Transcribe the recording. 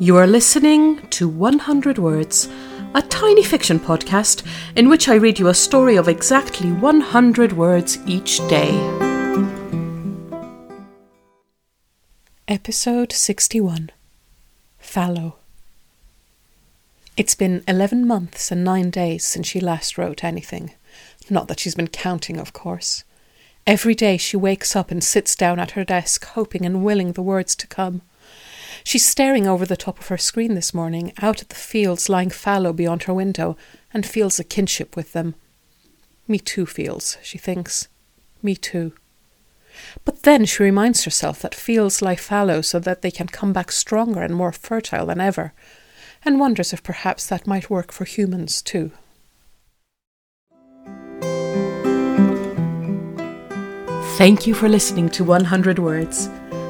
You are listening to 100 Words, a tiny fiction podcast in which I read you a story of exactly 100 words each day. Episode 61 Fallow. It's been 11 months and 9 days since she last wrote anything. Not that she's been counting, of course. Every day she wakes up and sits down at her desk, hoping and willing the words to come. She's staring over the top of her screen this morning, out at the fields lying fallow beyond her window, and feels a kinship with them. Me too feels, she thinks. Me too. But then she reminds herself that fields lie fallow so that they can come back stronger and more fertile than ever, and wonders if perhaps that might work for humans too. Thank you for listening to 100 Words.